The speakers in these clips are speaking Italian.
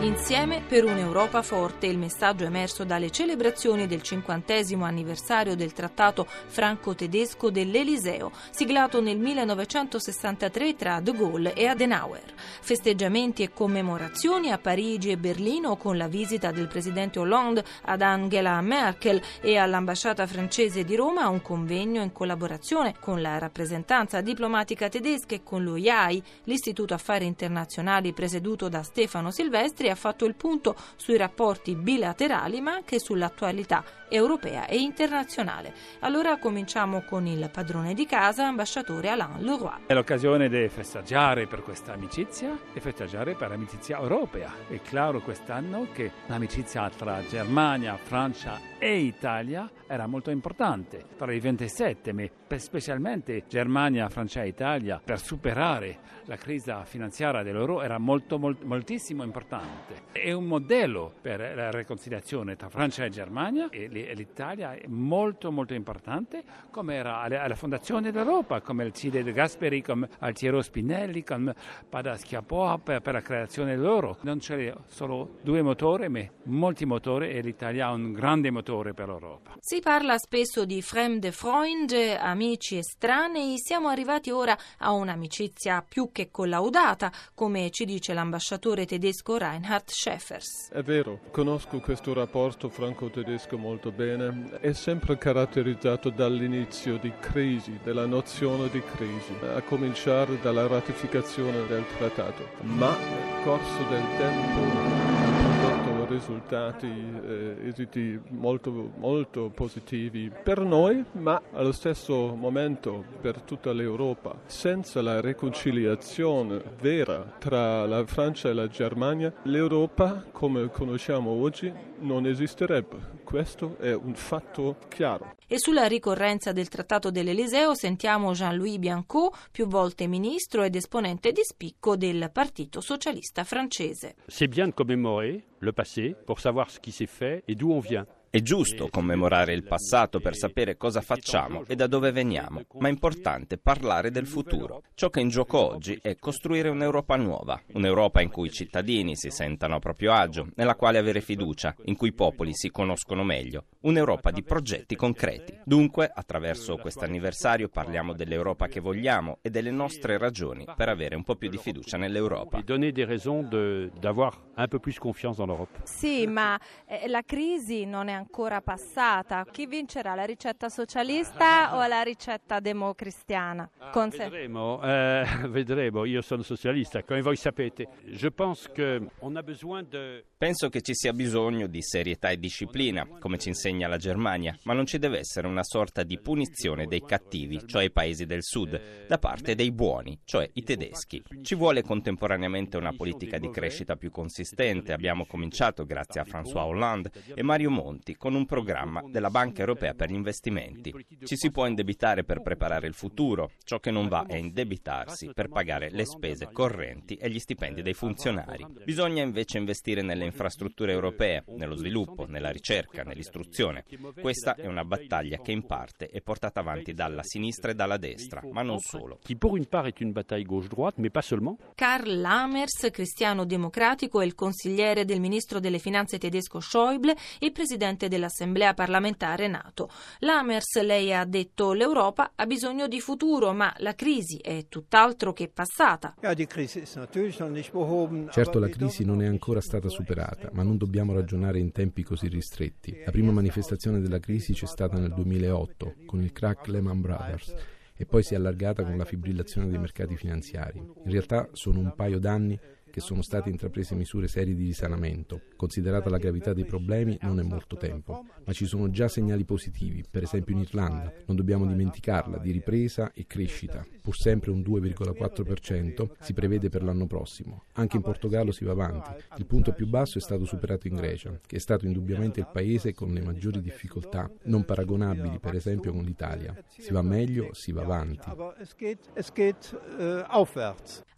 Insieme per un'Europa forte, il messaggio emerso dalle celebrazioni del cinquantesimo anniversario del trattato franco-tedesco dell'Eliseo, siglato nel 1963 tra De Gaulle e Adenauer. Festeggiamenti e commemorazioni a Parigi e Berlino con la visita del presidente Hollande ad Angela Merkel e all'ambasciata francese di Roma a un convegno in collaborazione con la rappresentanza diplomatica tedesca e con l'OIAI, l'Istituto Affari Internazionali presieduto da Stefano Silvestri ha fatto il punto sui rapporti bilaterali ma anche sull'attualità europea e internazionale. Allora cominciamo con il padrone di casa, ambasciatore Alain Leroy. È l'occasione di festeggiare per questa amicizia e festeggiare per l'amicizia europea. È chiaro quest'anno che l'amicizia tra Germania, Francia e Italia era molto importante tra i 27, ma specialmente Germania, Francia e Italia per superare la crisi finanziaria dell'euro era molto, molto, moltissimo importante. È un modello per la riconciliazione tra Francia e Germania e l'Italia è molto molto importante come era alla fondazione dell'Europa, come il Cile de Gasperi, come Altiero Spinelli, come Pada Schiappoa per, per la creazione dell'euro. Non c'è solo due motori, ma molti motori e l'Italia ha un grande motore per l'Europa. Si parla spesso di fremde Freund, amici estranei, siamo arrivati ora a un'amicizia più che collaudata, come ci dice l'ambasciatore tedesco Reinhard Schäfers. È vero, conosco questo rapporto franco-tedesco molto bene, è sempre caratterizzato dall'inizio di crisi, della nozione di crisi, a cominciare dalla ratificazione del trattato. Ma nel corso del tempo risultati, eh, esiti molto, molto positivi per noi, ma allo stesso momento per tutta l'Europa. Senza la riconciliazione vera tra la Francia e la Germania, l'Europa, come conosciamo oggi, non esisterebbe. Questo è un fatto chiaro. E sulla ricorrenza del Trattato dell'Eliseo sentiamo Jean-Louis Biancot, più volte ministro ed esponente di spicco del Partito Socialista francese. C'est bien de commémorer le passé pour savoir ce qui s'est fait et d'où on vient. È giusto commemorare il passato per sapere cosa facciamo e da dove veniamo, ma è importante parlare del futuro. Ciò che è in gioco oggi è costruire un'Europa nuova, un'Europa in cui i cittadini si sentano a proprio agio, nella quale avere fiducia, in cui i popoli si conoscono meglio, un'Europa di progetti concreti. Dunque, attraverso questo anniversario parliamo dell'Europa che vogliamo e delle nostre ragioni per avere un po' più di fiducia nell'Europa. Sì, ma eh, la crisi non è ancora ancora passata. Chi vincerà, la ricetta socialista o la ricetta democristiana? Ah, vedremo, eh, vedremo, io sono socialista, come voi sapete. Penso che ci sia bisogno di serietà e disciplina, come ci insegna la Germania, ma non ci deve essere una sorta di punizione dei cattivi, cioè i paesi del sud, da parte dei buoni, cioè i tedeschi. Ci vuole contemporaneamente una politica di crescita più consistente. Abbiamo cominciato grazie a François Hollande e Mario Monti con un programma della Banca Europea per gli investimenti. Ci si può indebitare per preparare il futuro, ciò che non va è indebitarsi per pagare le spese correnti e gli stipendi dei funzionari. Bisogna invece investire nelle infrastrutture europee, nello sviluppo, nella ricerca, nell'istruzione. Questa è una battaglia che in parte è portata avanti dalla sinistra e dalla destra, ma non solo. Karl Lamers, cristiano democratico, è il consigliere del ministro delle finanze tedesco Schäuble e presidente dell'Assemblea parlamentare NATO. Lamers, lei ha detto, l'Europa ha bisogno di futuro, ma la crisi è tutt'altro che passata. Certo, la crisi non è ancora stata superata, ma non dobbiamo ragionare in tempi così ristretti. La prima manifestazione della crisi c'è stata nel 2008 con il crack Lehman Brothers e poi si è allargata con la fibrillazione dei mercati finanziari. In realtà sono un paio d'anni che sono state intraprese misure serie di risanamento. Considerata la gravità dei problemi, non è molto tempo, ma ci sono già segnali positivi, per esempio in Irlanda, non dobbiamo dimenticarla, di ripresa e crescita. Pur sempre un 2,4% si prevede per l'anno prossimo. Anche in Portogallo si va avanti. Il punto più basso è stato superato in Grecia, che è stato indubbiamente il paese con le maggiori difficoltà, non paragonabili per esempio con l'Italia. Si va meglio, si va avanti.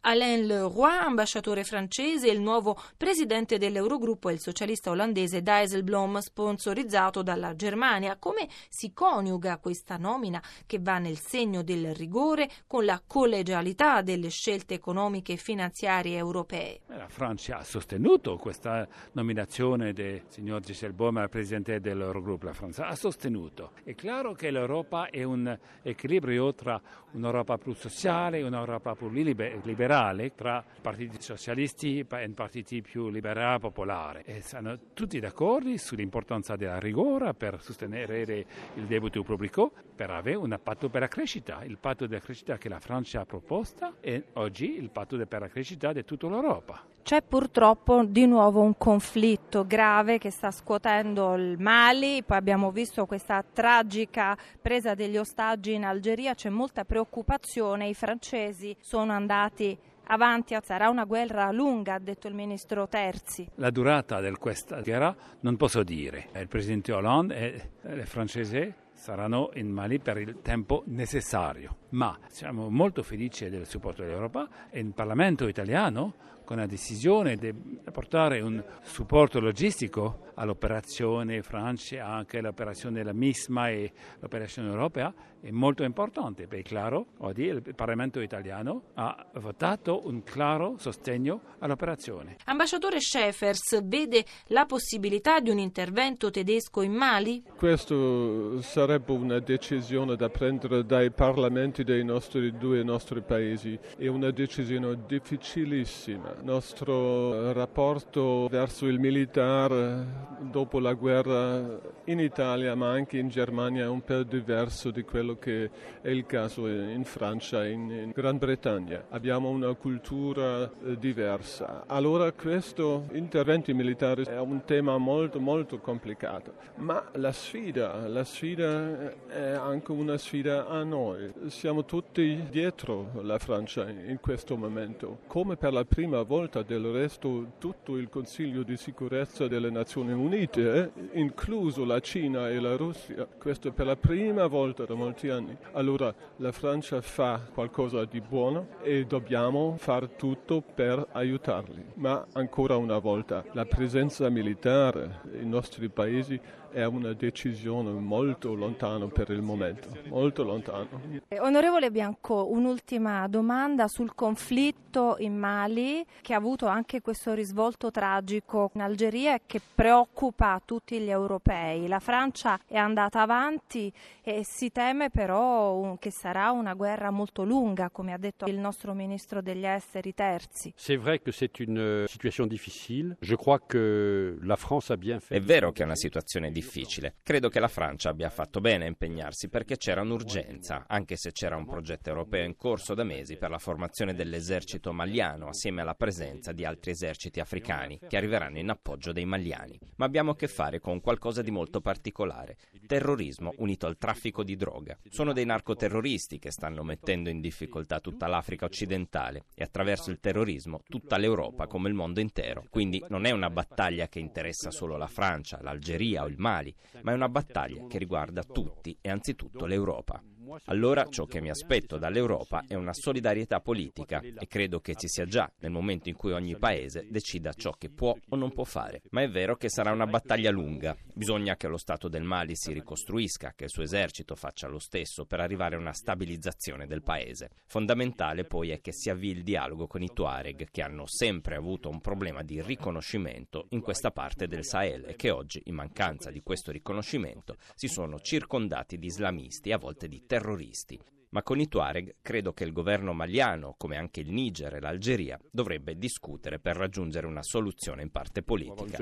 Alain Leroy, ambasciatore francese e il nuovo presidente dell'Eurogruppo è il socialista olandese Dijsselbloem, sponsorizzato dalla Germania. Come si coniuga questa nomina che va nel segno del rigore con la collegialità delle scelte economiche e finanziarie europee? La Francia ha sostenuto questa nominazione del signor Dijsselbloem al presidente dell'Eurogruppo. La Francia ha sostenuto. È chiaro che l'Europa è un equilibrio tra un'Europa più sociale e un'Europa più liberale, tra partiti socialisti e partiti più liberali popolari. E sono tutti d'accordo sull'importanza della rigore per sostenere il debito pubblico, per avere un patto per la crescita, il patto della crescita che la Francia ha proposto e oggi il patto per la crescita di tutta l'Europa. C'è purtroppo di nuovo un conflitto grave che sta scuotendo il Mali, poi abbiamo visto questa tragica presa degli ostaggi in Algeria, c'è molta preoccupazione, i francesi sono andati avanti, sarà una guerra lunga, ha detto il ministro Terzi. La durata di questa guerra non posso dire, il presidente Hollande e i francesi saranno in Mali per il tempo necessario, ma siamo molto felici del supporto dell'Europa e il Parlamento italiano con la decisione di portare un supporto logistico all'operazione Francia, anche all'operazione della MISMA e l'operazione europea, è molto importante, perché chiaro, oggi il Parlamento italiano ha votato un chiaro sostegno all'operazione. Ambasciatore Schäfers vede la possibilità di un intervento tedesco in Mali? Questo sarebbe una decisione da prendere dai parlamenti dei nostri due nostri paesi, è una decisione difficilissima. Il nostro rapporto verso il militare dopo la guerra in Italia ma anche in Germania è un po' diverso di quello che è il caso in Francia e in Gran Bretagna. Abbiamo una cultura eh, diversa. Allora questo intervento militare è un tema molto molto complicato, ma la sfida, la sfida è anche una sfida a noi. Siamo tutti dietro la Francia in questo momento. Come per la prima volta del resto tutto il Consiglio di sicurezza delle Nazioni Unite, eh, incluso la Cina e la Russia, questo è per la prima volta da molti anni. Allora la Francia fa qualcosa di buono e dobbiamo fare tutto per aiutarli. Ma ancora una volta, la presenza militare nei nostri paesi è una decisione molto lontana per il momento, molto lontano. Eh, onorevole Bianco, un'ultima domanda sul conflitto in Mali che ha avuto anche questo risvolto tragico in Algeria e che preoccupa tutti gli europei. La Francia è andata avanti e si teme però che sarà una guerra molto lunga, come ha detto il nostro ministro degli esteri Terzi. C'est vrai que c'est une situation difficile. Je crois que la France a bien fait. È vero che è una situazione difficile difficile. Credo che la Francia abbia fatto bene a impegnarsi perché c'era un'urgenza, anche se c'era un progetto europeo in corso da mesi per la formazione dell'esercito maliano assieme alla presenza di altri eserciti africani che arriveranno in appoggio dei maliani. Ma abbiamo a che fare con qualcosa di molto particolare, terrorismo unito al traffico di droga. Sono dei narcoterroristi che stanno mettendo in difficoltà tutta l'Africa occidentale e attraverso il terrorismo tutta l'Europa come il mondo intero. Quindi non è una battaglia che interessa solo la Francia, l'Algeria o il Mali Mali, ma è una battaglia che riguarda tutti e anzitutto l'Europa. Allora ciò che mi aspetto dall'Europa è una solidarietà politica e credo che ci sia già nel momento in cui ogni paese decida ciò che può o non può fare. Ma è vero che sarà una battaglia lunga. Bisogna che lo Stato del Mali si ricostruisca, che il suo esercito faccia lo stesso per arrivare a una stabilizzazione del paese. Fondamentale poi è che si avvii il dialogo con i Tuareg, che hanno sempre avuto un problema di riconoscimento in questa parte del Sahel e che oggi, in mancanza di questo riconoscimento, si sono circondati di islamisti e a volte di terroristi terroristi. Ma con i Tuareg credo che il governo maliano, come anche il Niger e l'Algeria, dovrebbe discutere per raggiungere una soluzione in parte politica.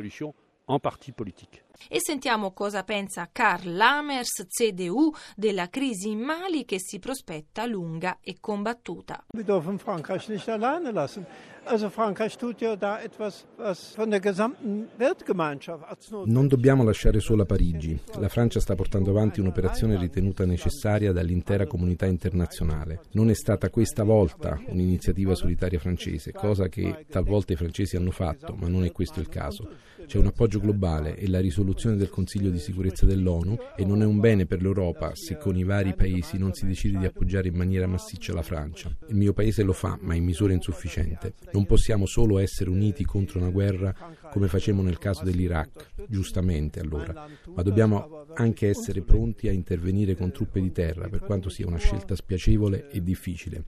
En parti politique. E sentiamo cosa pensa Karl Lamers, CDU, della crisi in Mali che si prospetta lunga e combattuta. Wir dürfen Frankreich nicht alleine lassen. Also Frankreich tut ja da etwas, was von der gesamten Weltgemeinschaft Non dobbiamo lasciare sola Parigi. La Francia sta portando avanti un'operazione ritenuta necessaria dall'intera comunità internazionale. Non è stata questa volta un'iniziativa solitaria francese, cosa che talvolta i francesi hanno fatto, ma non è questo il caso. C'è un appoggio passaggio globale e la risoluzione del Consiglio di sicurezza dell'ONU e non è un bene per l'Europa se con i vari paesi non si decide di appoggiare in maniera massiccia la Francia. Il mio paese lo fa, ma in misura insufficiente. Non possiamo solo essere uniti contro una guerra come facemmo nel caso dell'Iraq, giustamente allora, ma dobbiamo anche essere pronti a intervenire con truppe di terra, per quanto sia una scelta spiacevole e difficile.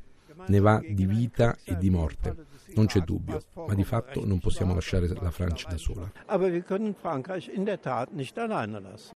Ne va di vita e di morte. Non c'è dubbio, ma di fatto non possiamo lasciare la Francia da sola.